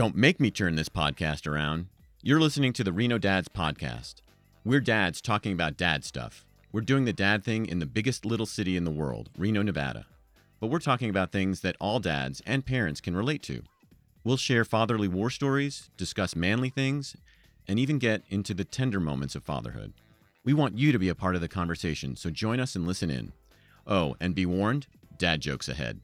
Don't make me turn this podcast around. You're listening to the Reno Dads Podcast. We're dads talking about dad stuff. We're doing the dad thing in the biggest little city in the world, Reno, Nevada. But we're talking about things that all dads and parents can relate to. We'll share fatherly war stories, discuss manly things, and even get into the tender moments of fatherhood. We want you to be a part of the conversation, so join us and listen in. Oh, and be warned dad jokes ahead.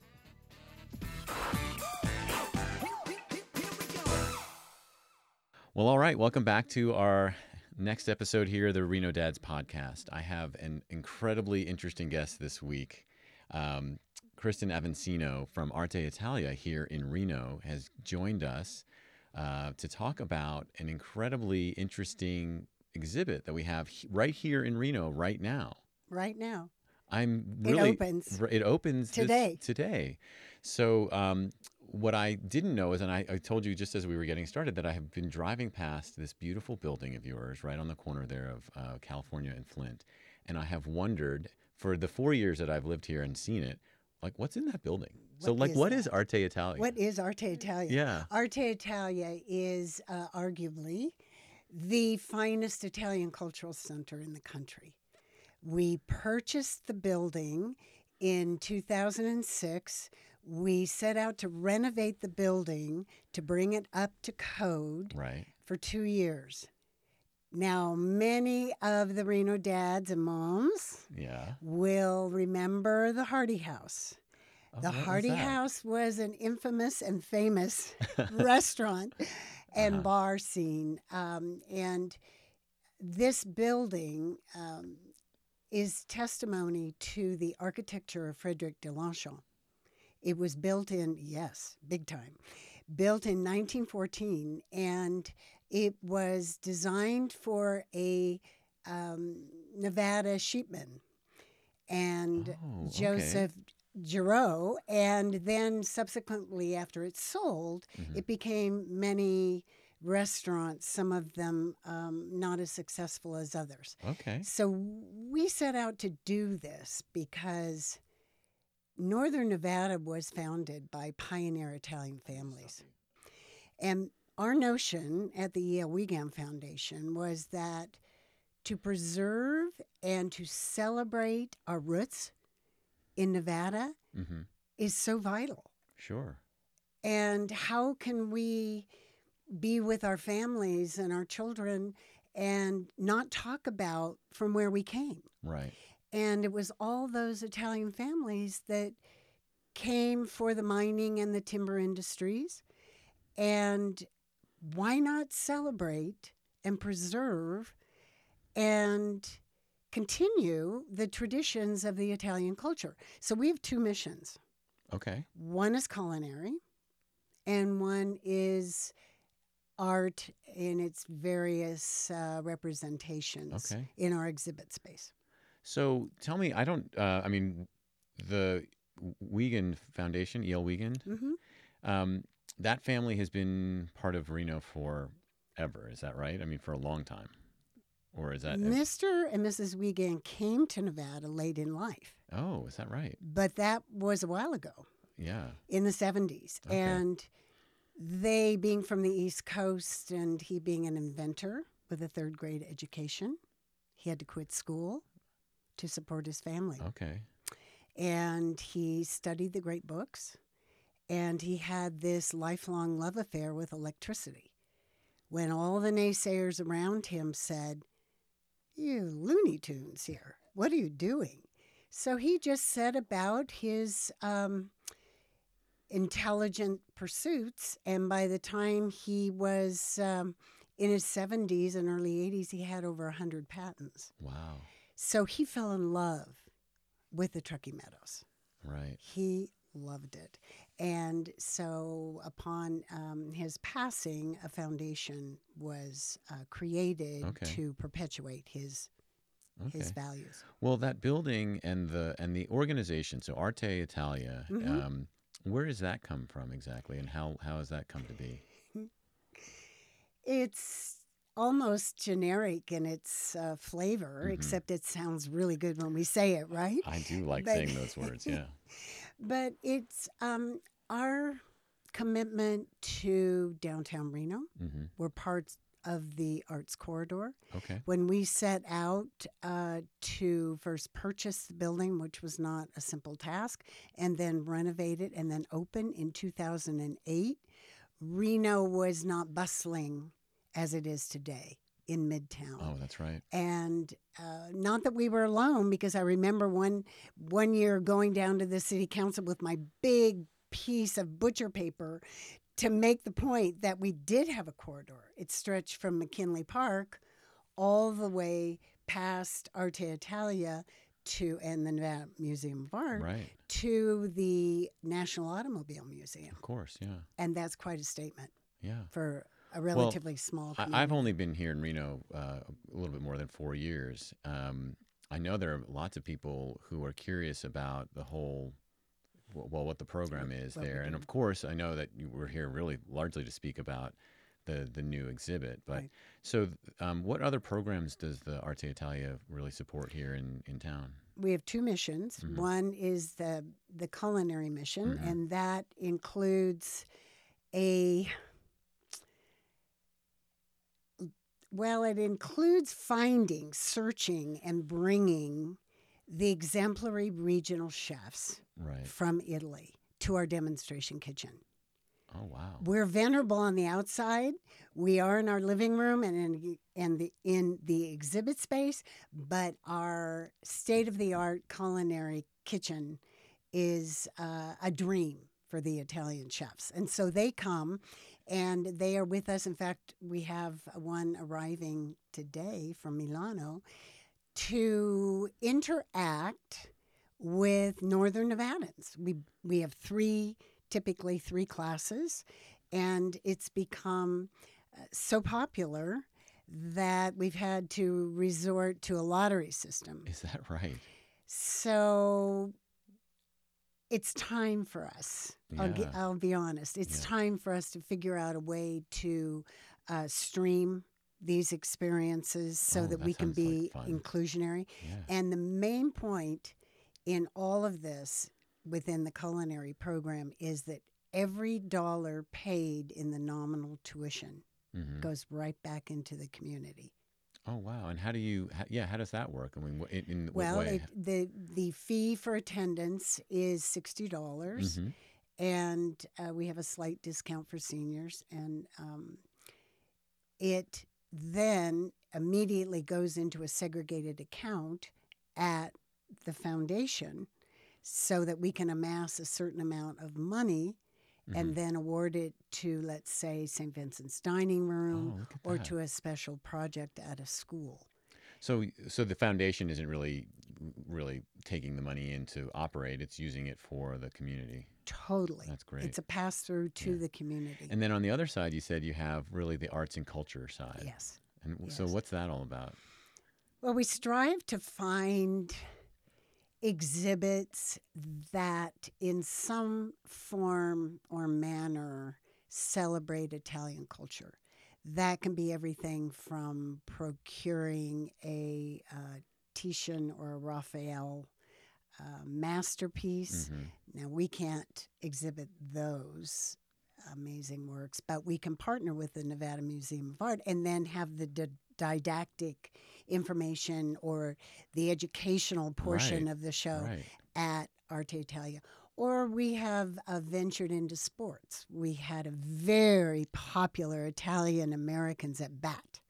Well, all right. Welcome back to our next episode here, the Reno Dads podcast. I have an incredibly interesting guest this week. Um, Kristen Avansino from Arte Italia here in Reno has joined us uh, to talk about an incredibly interesting exhibit that we have he- right here in Reno right now. right now. I'm It opens It opens this- today. today. So um, what I didn't know is, and I, I told you just as we were getting started, that I have been driving past this beautiful building of yours right on the corner there of uh, California and Flint, and I have wondered for the four years that I've lived here and seen it, like what's in that building? so like, is what is that? Arte Italia? What is Arte Italia? Yeah. Arte Italia is uh, arguably the finest Italian cultural center in the country. We purchased the building in 2006. We set out to renovate the building to bring it up to code Right. for two years. Now, many of the Reno dads and moms Yeah. will remember the Hardy House. Oh, The Hardy? House was an infamous and famous restaurant and Uh-huh. bar scene. Um, and this building um, is testimony to the architecture of Frederic DeLongchamps. It was built in, yes, big time, built in 1914, and it was designed for a um, Nevada sheepman. And Oh, okay. Joseph Giraud, and then subsequently, after it sold, Mhm. it became many restaurants, some of them um, not as successful as others. Okay. So we set out to do this because Northern Nevada was founded by pioneer Italian families. And our notion at the E.L. Wiegand Foundation was that to preserve and to celebrate our roots in Nevada Mm-hmm. is so vital. Sure. And how can we be with our families and our children and not talk about from where we came? Right. And it was all those Italian families that came for the mining and the timber industries. And why not celebrate and preserve and continue the traditions of the Italian culture? So we have two missions. Okay. One is culinary, and one is art in its various uh, representations Okay. in our exhibit space. So tell me, I don't. Uh, I mean, the Wiegand Foundation, E.L. Wiegand, hmm um, that family has been part of Reno forever. Is that right? I mean, for a long time, or is that? Mr. and Mrs. Wiegand came to Nevada late in life, oh, is that right? but that was a while ago Yeah. in the 70s. Okay. And they, being from the East Coast and he being an inventor with a third grade education, he had to quit school to support his family. Okay. and he studied the great books and he had this lifelong love affair with electricity when all the naysayers around him said you looney tunes here what are you doing so he just set about his um, intelligent pursuits and by the time he was um, in his 70s and early 80s he had over 100 patents Wow. So he fell in love with the Truckee Meadows. Right. He loved it. And so, upon um, his passing, a foundation was uh, created Okay. to perpetuate his Okay. his values. Well, that building and the and the organization, so Arte Italia, Mhm. um, where does that come from exactly, and how how has that come to be? It's almost generic in its uh, flavor, Mhm. except it sounds really good when we say it, right? I do like But- saying those words. Yeah. but it's um, our commitment to downtown Reno. hmm We're part of the arts corridor. Okay. When we set out uh, to first purchase the building, which was not a simple task, and then renovate it and then open in 2008, Reno was not bustling as it is today in Midtown. Oh, that's right. and uh, not that we were alone because i remember one one year going down to the city council with my big piece of butcher paper to make the point that we did have a corridor it stretched from mckinley park all the way past arte italia to and the nevada museum of art Right. to the national automobile museum Of course. Yeah. and that's quite a statement Yeah. for a relatively small I, community. I've only been here in Reno uh, a little bit more than four years. Um, I know there are lots of people who are curious about the whole, well, what the program is what there, and of course, I know that you we're here really largely to speak about the the new exhibit. But Right. so, um, what other programs does the Arte Italia really support here in in town? we have two missions. Mhm. One is the the culinary mission, Mhm. and that includes a well, it includes finding, searching, and bringing the exemplary regional chefs Right. from Italy to our demonstration kitchen. Oh wow. We're venerable on the outside. We are in our living room and in and the in the exhibit space, but our state of the art culinary kitchen is uh, a dream for the Italian chefs, and so they come and they are with us. In fact, we have one arriving today from Milano to interact with Northern Nevadans. We we have three typically three classes, and it's become uh, so popular that we've had to resort to a lottery system. Is that right? So it's time for us. I'll, ge- I'll be honest. It's Yeah. time for us to figure out a way to uh, stream these experiences so Oh, that that we can sounds like be inclusionary. Yeah. And the main point in all of this within the culinary program is that every dollar paid in the nominal tuition hmm goes right back into the community. Oh wow. And how do you? How, yeah. How does that work? I mean, in, in Well, what way? it, the the fee for attendance is sixty dollars, Mhm. and uh, we have a slight discount for seniors. And um, it then immediately goes into a segregated account at the foundation, so that we can amass a certain amount of money Mhm. and then award it to, let's say, St. Vincent's Dining Room Oh, or that. to a special project at a school. So, so the foundation isn't really, really taking the money in to operate. It's using it for the community. Totally. That's great. It's a pass through to Yeah. the community. And then on the other side, you said you have really the arts and culture side. yes. And w- so, what's that all about? Well, we strive to find exhibits that, in some form or manner, celebrate Italian culture. That can be everything from procuring a uh, Titian or a Raphael uh, masterpiece. Mhm. Now, we can't exhibit those amazing works, but we can partner with the Nevada Museum of Art and then have the di- didactic information or the educational portion Right, of the show Right. at Arte Italia. Or we have uh, ventured into sports. We had a very popular Italian Americans at bat.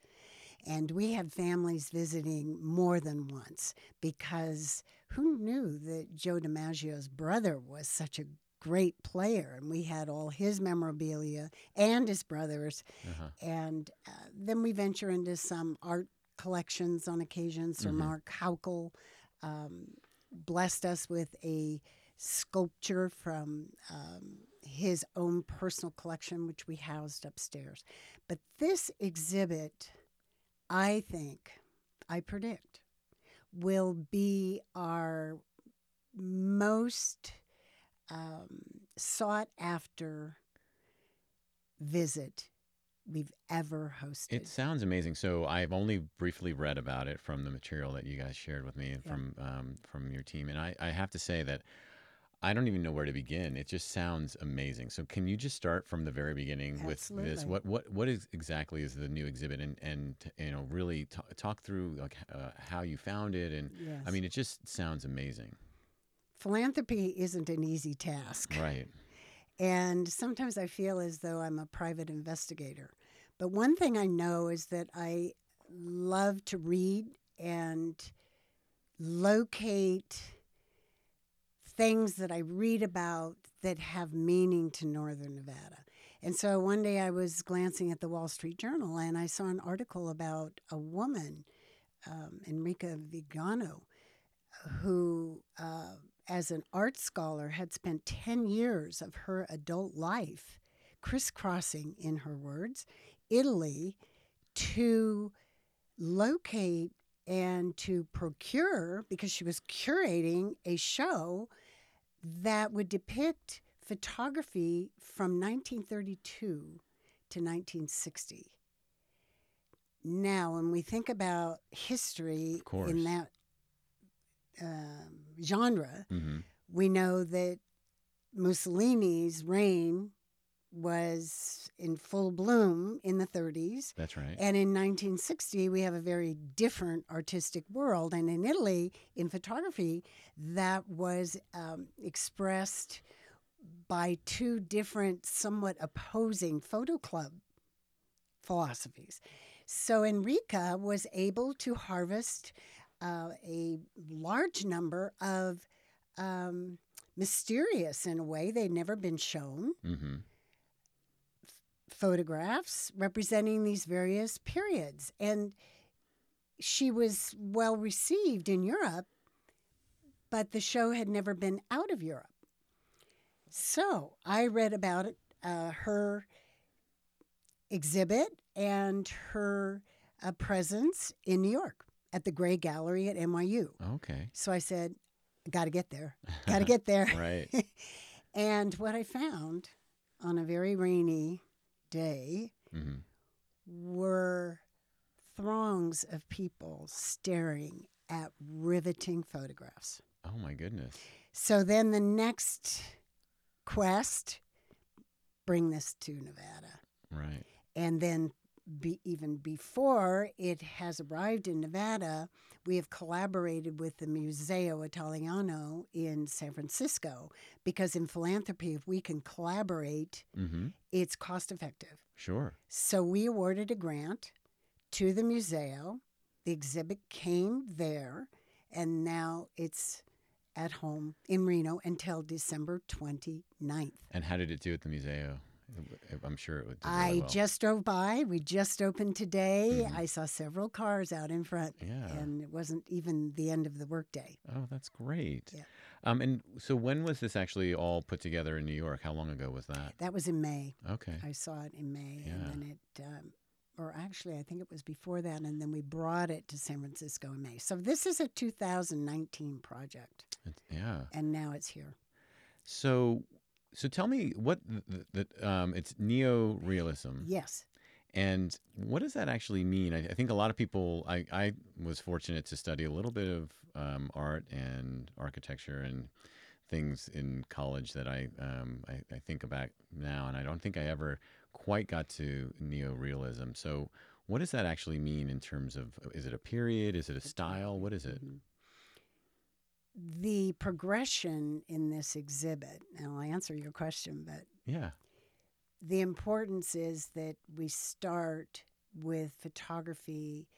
And we had families visiting more than once because who knew that Joe DiMaggio's brother was such a great player? And we had all his memorabilia and his brother's. Uh-huh. And uh, then we venture into some art collections on occasion. Sir Mhm. Mark Haukel um, blessed us with a sculpture from um, his own personal collection, which we housed upstairs. But this exhibit, I think, I predict, will be our most um, sought after visit we've ever hosted. It sounds amazing. So I've only briefly read about it from the material that you guys shared with me and Yeah. from um, from your team, and I, I have to say that I don't even know where to begin. It just sounds amazing. So can you just start from the very beginning with this? Absolutely. What what what is exactly is the new exhibit, and and you know really t- talk through like uh, how you found it, and Yes. I mean it just sounds amazing, philanthropy isn't an easy task. right? And sometimes I feel as though I'm a private investigator. But one thing I know is that I love to read and locate things that I read about that have meaning to Northern Nevada. And so one day I was glancing at the Wall Street Journal and I saw an article about a woman, um, Enrica Vigano, who, uh, as an art scholar, had spent 10 years of her adult life crisscrossing, in her words, Italy to locate and to procure, because she was curating a show that would depict photography from 1932 to 1960. Now, when we think about history in that um, genre, hmm we know that Mussolini's reign was in full bloom in the 30s. That's right. And in 1960, we have a very different artistic world. And in Italy, in photography, that was um, expressed by two different, somewhat opposing photo club philosophies. So Enrica was able to harvest uh, a large number of um, mysterious, in a way, they'd never been shown hmm photographs representing these various periods. And she was well received in Europe, but the show had never been out of Europe. So I read about it, uh, her exhibit and her uh, presence in New York at the Grey Gallery at NYU. Okay. So I said, got to get there, got to get there. Right. And what I found on a very rainy day hmm were throngs of people staring at riveting photographs. Oh my goodness. So then the next quest bring this to Nevada. Right. And then be, even before it has arrived in Nevada, we have collaborated with the Museo Italiano in San Francisco because in philanthropy, if we can collaborate, hmm it's cost effective. Sure. So we awarded a grant to the museo. The exhibit came there, and now it's at home in Reno until December 29th. And how did it do at the museo? I'm sure it would. really I well. just drove by. We just opened today. Mhm. I saw several cars out in front, Yeah. and it wasn't even the end of the workday. Oh, that's great. Yeah. Um, and so when was this actually all put together in New York? How long ago was that? That was in May. Okay. I saw it in May, Yeah. and then it, um, or actually, I think it was before that, and then we brought it to San Francisco in May. So this is a 2019 project, It's- yeah. and now it's here. So, so tell me what the, the, um, it's neo-realism, Yes. and what does that actually mean? I, I think a lot of people. I, I was fortunate to study a little bit of um, art and architecture and things in college that I, um, I I think about now, and I don't think I ever quite got to neo-realism. So, what does that actually mean in terms of? Is it a period? Is it a style? What is it? Mhm. The progression in this exhibit, and I'll answer your question, but Yeah. the importance is that we start with photography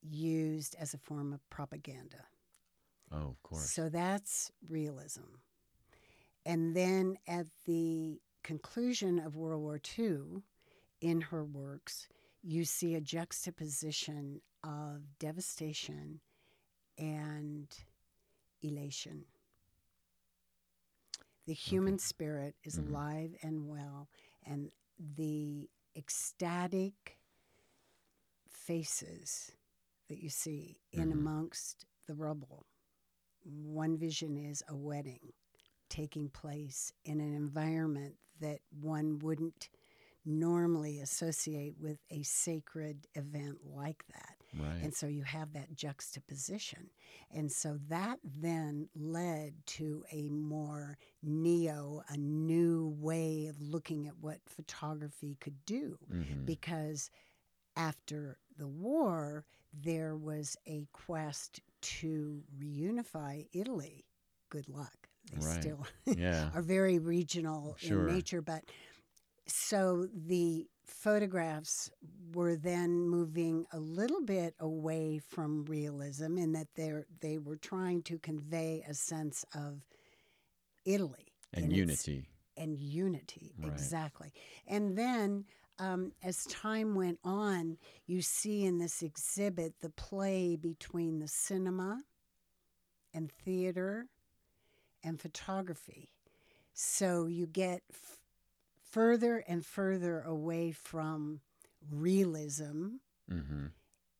used as a form of propaganda. Oh, of course. So that's realism. And then at the conclusion of World War II, in her works, you see a juxtaposition of devastation and elation. The human spirit is Mhm. alive and well, and the ecstatic faces that you see in Mhm. amongst the rubble. One vision is a wedding taking place in an environment that one wouldn't normally associate with a sacred event like that. Right. And so you have that juxtaposition. And so that then led to a more neo, a new way of looking at what photography could do. Mhm. Because after the war, there was a quest to reunify Italy. Good luck. They Right. still yeah. are very regional Sure. in nature, but so the photographs were then moving a little bit away from realism in that they they were trying to convey a sense of Italy And unity. and unity Right. exactly and then um, as time went on you see in this exhibit the play between the cinema and theater and photography so you get further and further away from realism hmm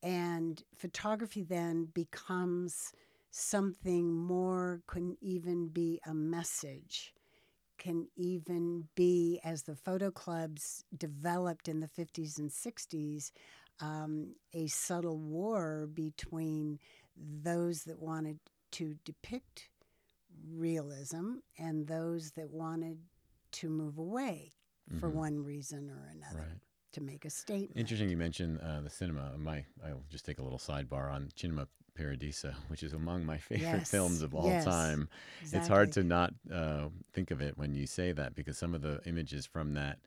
and photography then becomes something more can even be a message can even be as the photo clubs developed in the 50s and 60s um, a subtle war between those that wanted to depict realism and those that wanted to move away for Mhm. one reason or another Right. to make a statement Interesting you mentioned uh, the cinema. My I'll just take a little sidebar on Cinema Paradiso, which is among my favorite Yes, films of all yes, time. It's hard to not uh, think of it when you say that because some of the images from that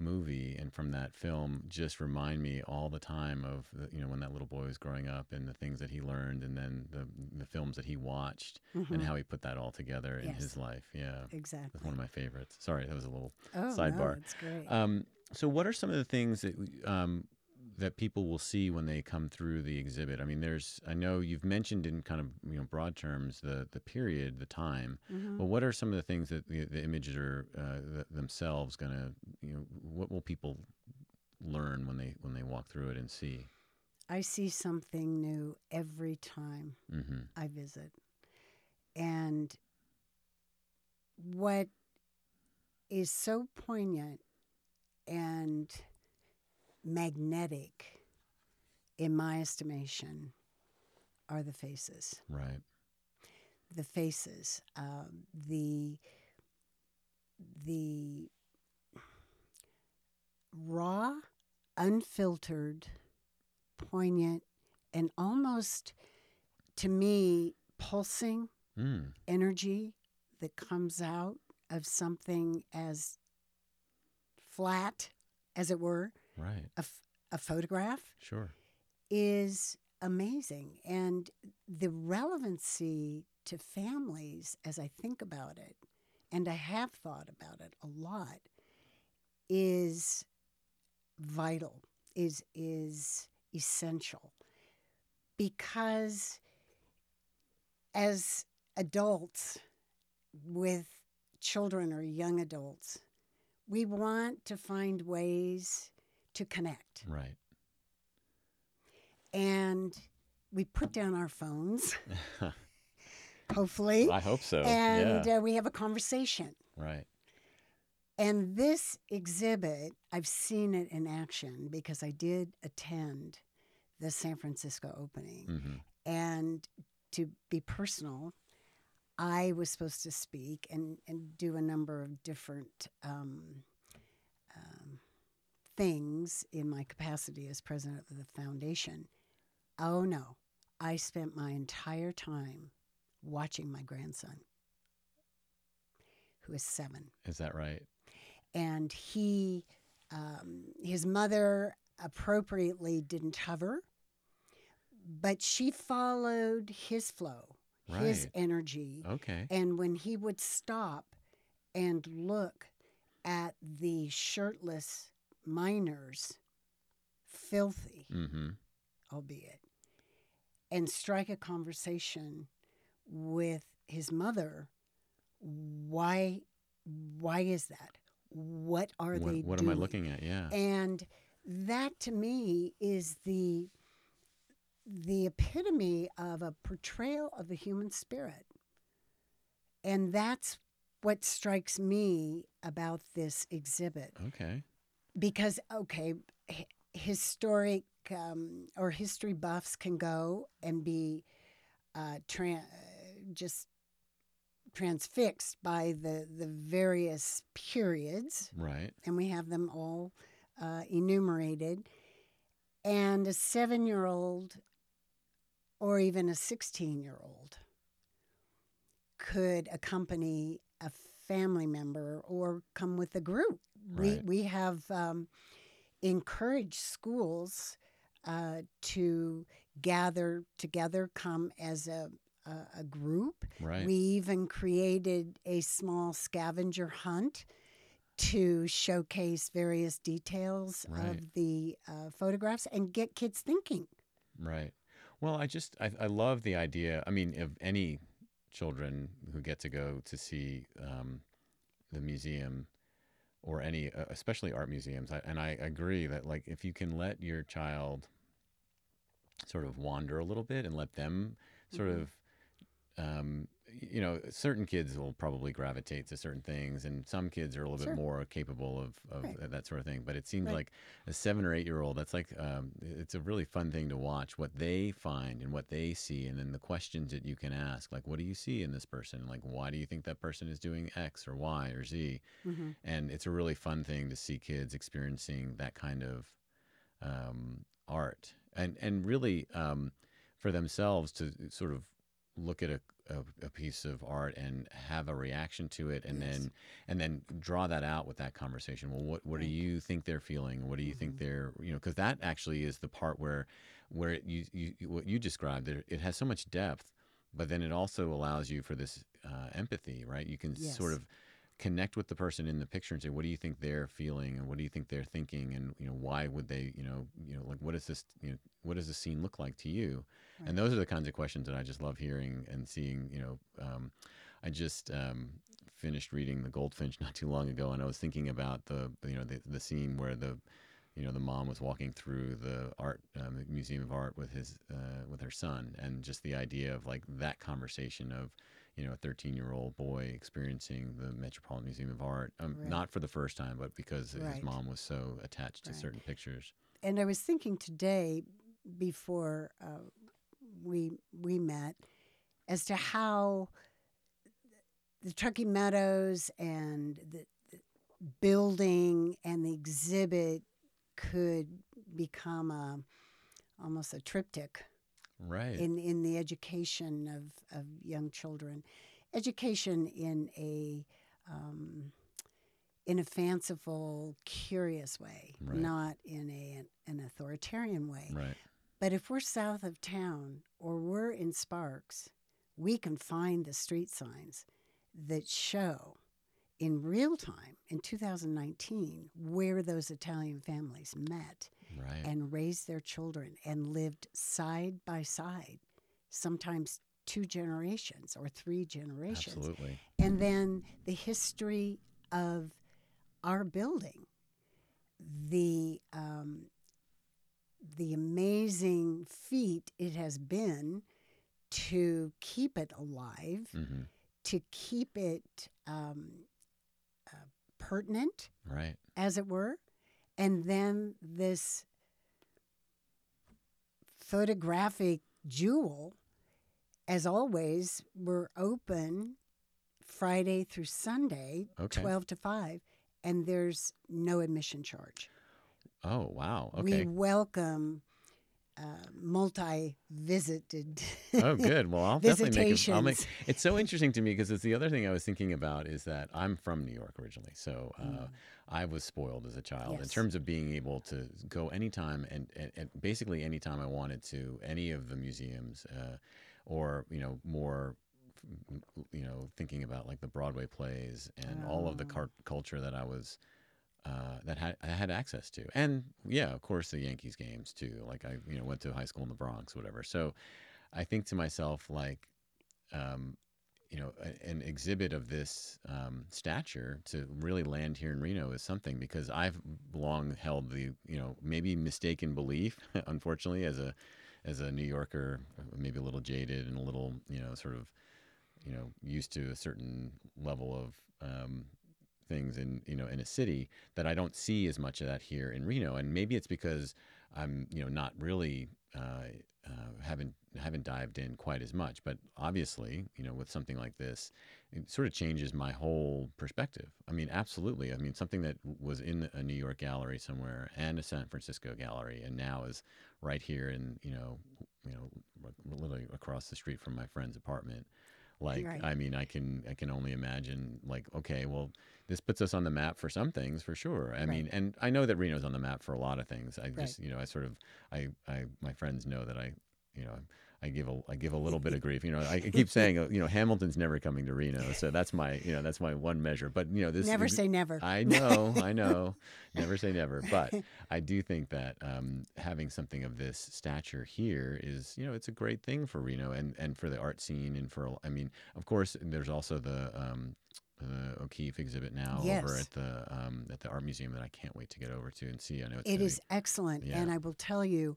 movie and from that film just remind me all the time of the, you know when that little boy was growing up and the things that he learned and then the the films that he watched and Mhm. how he put that all together in Yes. his life. Yeah, Exactly. that's one of my favorites. Sorry, that was a little oh, sidebar. No, it's great. Um, so, what are some of the things that um, that people will see when they come through the exhibit? I mean, there's I know you've mentioned in kind of you know broad terms the the period, the time. Mhm. But what are some of the things that the, the images are uh, th- themselves going to you know what will people learn when they when they walk through it and see? I see something new every time hmm I visit. And what is so poignant and magnetic, in my estimation, are the faces. Right. The faces, um, the the raw, unfiltered, poignant, and almost, to me, pulsing Mm. energy that comes out of something as flat, as it were, Right. a, f- a photograph, Sure. is amazing. And the relevancy to families, as I think about it, and I have thought about it a lot, is vital, is, is essential. Because as adults with children or young adults, we want to find ways to connect. Right. And we put down our phones, hopefully, I hope so. and yeah. uh, we have a conversation. right. And this exhibit, I've seen it in action because I did attend the San Francisco opening. hmm And to be personal, I was supposed to speak and, and do a number of different um, things in my capacity as president of the foundation. Oh no, I spent my entire time watching my grandson, who is seven Is that right? and he um, his mother appropriately didn't hover but she followed his flow his energy Okay. and when he would stop and look at the shirtless miners filthy Mm-hmm. albeit and strike a conversation with his mother why why is that what are What, they what am? I looking at? Yeah. and that to me is the the epitome of a portrayal of the human spirit and that's what strikes me about this exhibit okay. Because okay h- historic um, or history buffs can go and be uh, tran- just transfixed by the, the various periods, Right. and we have them all uh, enumerated. And a seven year old or even a 16 year old could accompany a family member or come with a group. Right. We, we have um, encouraged schools uh, to gather together, come as a, a, a group. Right. We even created a small scavenger hunt to showcase various details Right. of the uh, photographs and get kids thinking. Right. Well, I just I, I love the idea. I mean, of any children who get to go to see um, the museum or any, uh, especially art museums, I, and I agree that like if you can let your child sort of wander a little bit and let them sort Mhm. of um, you know certain kids will probably gravitate to certain things and some kids are a little Sure. bit more capable of, of Right. that sort of thing but it seems Right. like a seven or eight year old that's like um, it's a really fun thing to watch what they find and what they see and then the questions that you can ask like what do you see in this person like why do you think that person is doing x or y or z Mm-hmm. and it's a really fun thing to see kids experiencing that kind of um, art and and really um, for themselves to sort of look at a, a, a piece of art and have a reaction to it and Yes. then and then draw that out with that conversation. Well what what do you think they're feeling? What do you think Mhm. they're you know because that actually is the part where where you, you what you described it, it has so much depth but then it also allows you for this uh, empathy right? You can sort of connect with the person in the picture and say what do you think they're feeling and what do you think they're thinking and you know why would they you know you know like what does this you know what does this scene look like to you Right. and those are the kinds of questions that i just love hearing and seeing you know um, i just um, finished reading the goldfinch not too long ago and i was thinking about the you know the, the scene where the you know the mom was walking through the art um, museum of art with his uh, with her son and just the idea of like that conversation of you know a 13 year old boy experiencing the metropolitan museum of art um, Right. not for the first time but because his mom was so attached to Right. certain pictures And I was thinking today, before uh, we we met, as to how the Truckee Meadows and the, the building and the exhibit could become a almost a triptych right in, in the education of, of young children. Education in a um, in a fanciful, curious way, Right. not in a an authoritarian way. right But if we're south of town or we're in Sparks, we can find the street signs that show in real time in 2019 where those Italian families met right and raised their children and lived side by side, sometimes two generations or three generations. absolutely And then the history of our building, the um, the amazing feat it has been to keep it alive, hmm to keep it um, uh, pertinent, right as it were. And then this photographic jewel, as always, we're open Friday through Sunday, Okay. 12 to 5, and there's no admission charge. Oh wow okay We welcome uh, multi visited. oh good well i'll definitely make, a, I'll make it's so interesting to me because it's the other thing i was thinking about is that i'm from new york originally so uh, i was spoiled as a child in Mm. Terms of being able to go anytime and, and, and basically anytime i wanted to any of the museums uh, or you know more you know thinking about like the broadway plays and all of the Oh. car- culture that i was uh, that had I had access to, and yeah, of course the Yankees games too. Like I, you know, went to high school in the Bronx, whatever. So, I think to myself like, um, you know, a, an exhibit of this um, stature to really land here in Reno is something because I've long held the, you know, maybe mistaken belief, unfortunately, as a as a New Yorker, maybe a little jaded and a little, you know, sort of, you know, used to a certain level of um, things in you know in a city that I don't see as much of that here in Reno, and maybe it's because I'm you know not really uh, uh, haven't haven't dived in quite as much. But obviously, you know, with something like this, it sort of changes my whole perspective. I mean, absolutely. I mean, something that was in a New York gallery somewhere and a San Francisco gallery, and now is right here in you know you know literally across the street from my friend's apartment like Right. i mean i can i can only imagine like okay well this puts us on the map for some things for sure i mean and i know that reno's on the map for a lot of things i just you know i sort of i i my friends know that i you know I give a I give a little bit of grief. You know, I keep saying, uh, you know, Hamilton's never coming to Reno, so that's my, you know, that's my one measure. But you know, this Never say never. I know, I know. Never say never. But I do think that um, having something of this stature here is, you know, it's a great thing for Reno and, and for the art scene and for, I mean, of course, there's also the um, the O'Keeffe exhibit now over at the um, at the art museum that I can't wait to get over to and see. I know it's It gonna excellent. Yeah. And I will tell you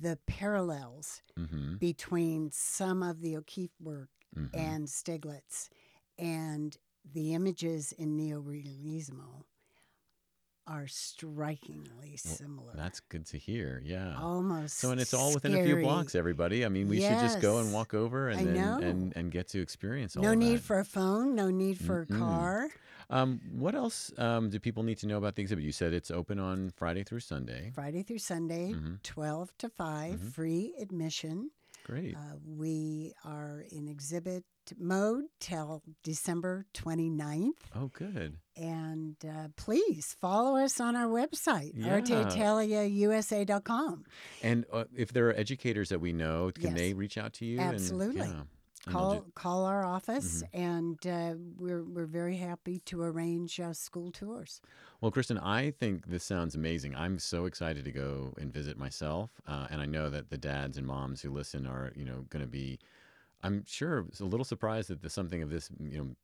the parallels mm-hmm, between some of the O'Keeffe work mm-hmm. and Stieglitz and the images in Neorealismo are strikingly similar. That's good to hear. Yeah. almost So and it's all within a few blocks, everybody. I mean, we should just go and walk over and then, and and get to experience all No need that. for a phone, no need for a Mm-mm. car. Um, what else um, do people need to know about the exhibit? You said it's open on Friday through Sunday. Friday through Sunday, Mhm. 12 to 5, Mhm. free admission. Great. Uh, we are in exhibit mode till December 29th. oh, good. And uh, please follow us on our website, Yeah. arteitaliausa.com. And uh, if there are educators that we know, can Yes. they reach out to you? and- Absolutely. yeah. And they'll Call ju- call our office, Mm-hmm. and uh, we're we're very happy to arrange uh, school tours. well, Kristen, I think this sounds amazing. I'm so excited to go and visit myself, uh, and I know that the dads and moms who listen are, you know, going to be. I'm sure a little surprised that the, something of this, you know,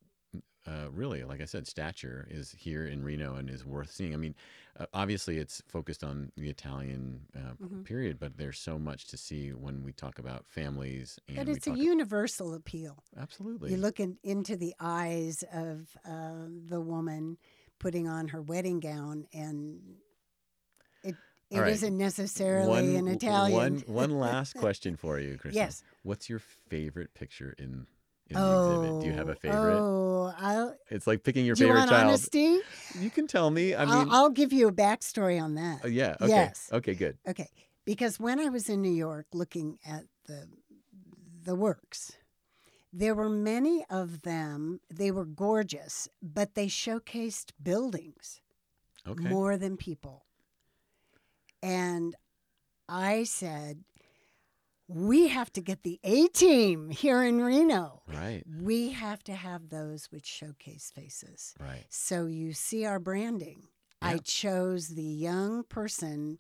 uh, really, like I said, stature is here in Reno and is worth seeing. I mean, uh, obviously it's focused on the Italian uh, Mhm. period, but there's so much to see when we talk about families. And But it's a universal appeal. absolutely. You look in, into the eyes of uh, the woman putting on her wedding gown, and it right. not necessarily one, an Italian. One, one last question for you, Kristen. Yes. What's your favorite picture in, in the exhibit? Do you have a favorite? Oh, I'll, It's like picking your do you favorite want child. honesty? You can tell me. I mean, will I'll give you a backstory on that. uh, yeah. Okay. Yes. Okay. Good. Okay, because when I was in New York looking at the the works, there were many of them. They were gorgeous, but they showcased buildings Okay. more than people. And I said, we have to get the A team here in Reno. Right. We have to have those which showcase faces. Right. So you see our branding. I chose the young person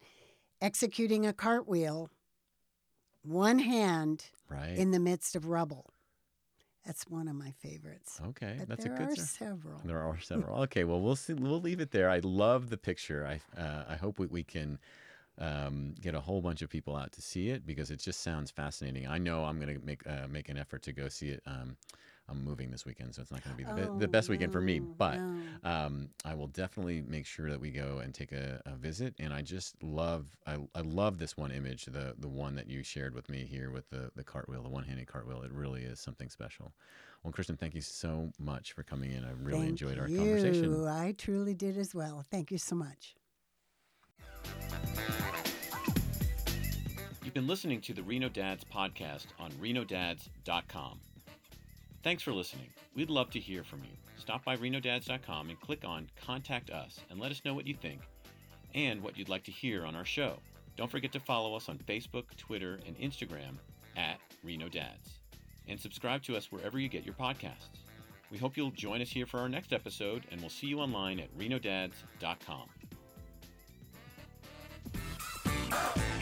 executing a cartwheel, one hand Right. in the midst of rubble. That's one of my favorites. okay. But That's a good. There are several. There are several. Okay, well, we'll see. We'll leave it there. I love the picture. I uh, I hope we, we can um, get a whole bunch of people out to see it because it just sounds fascinating. I know I'm going to make uh, make an effort to go see it. Um, I'm moving this weekend, so it's not going to be the, be- the Oh, best weekend for me. But no. um, I will definitely make sure that we go and take a, a visit. And I just love, I, I love this one image, the the one that you shared with me here with the the cartwheel, the one handed cartwheel. It really is something special. Well, Kristen, thank you so much for coming in. I really Thank enjoyed our you. conversation. I truly did as well. Thank you so much. You've been listening to the Reno Dads podcast on renodads.com. Thanks for listening. We'd love to hear from you. Stop by renodads.com and click on Contact Us and let us know what you think and what you'd like to hear on our show. Don't forget to follow us on Facebook, Twitter, and Instagram at Reno Dads. And subscribe to us wherever you get your podcasts. We hope you'll join us here for our next episode, and we'll see you online at renodads.com. Uh -huh.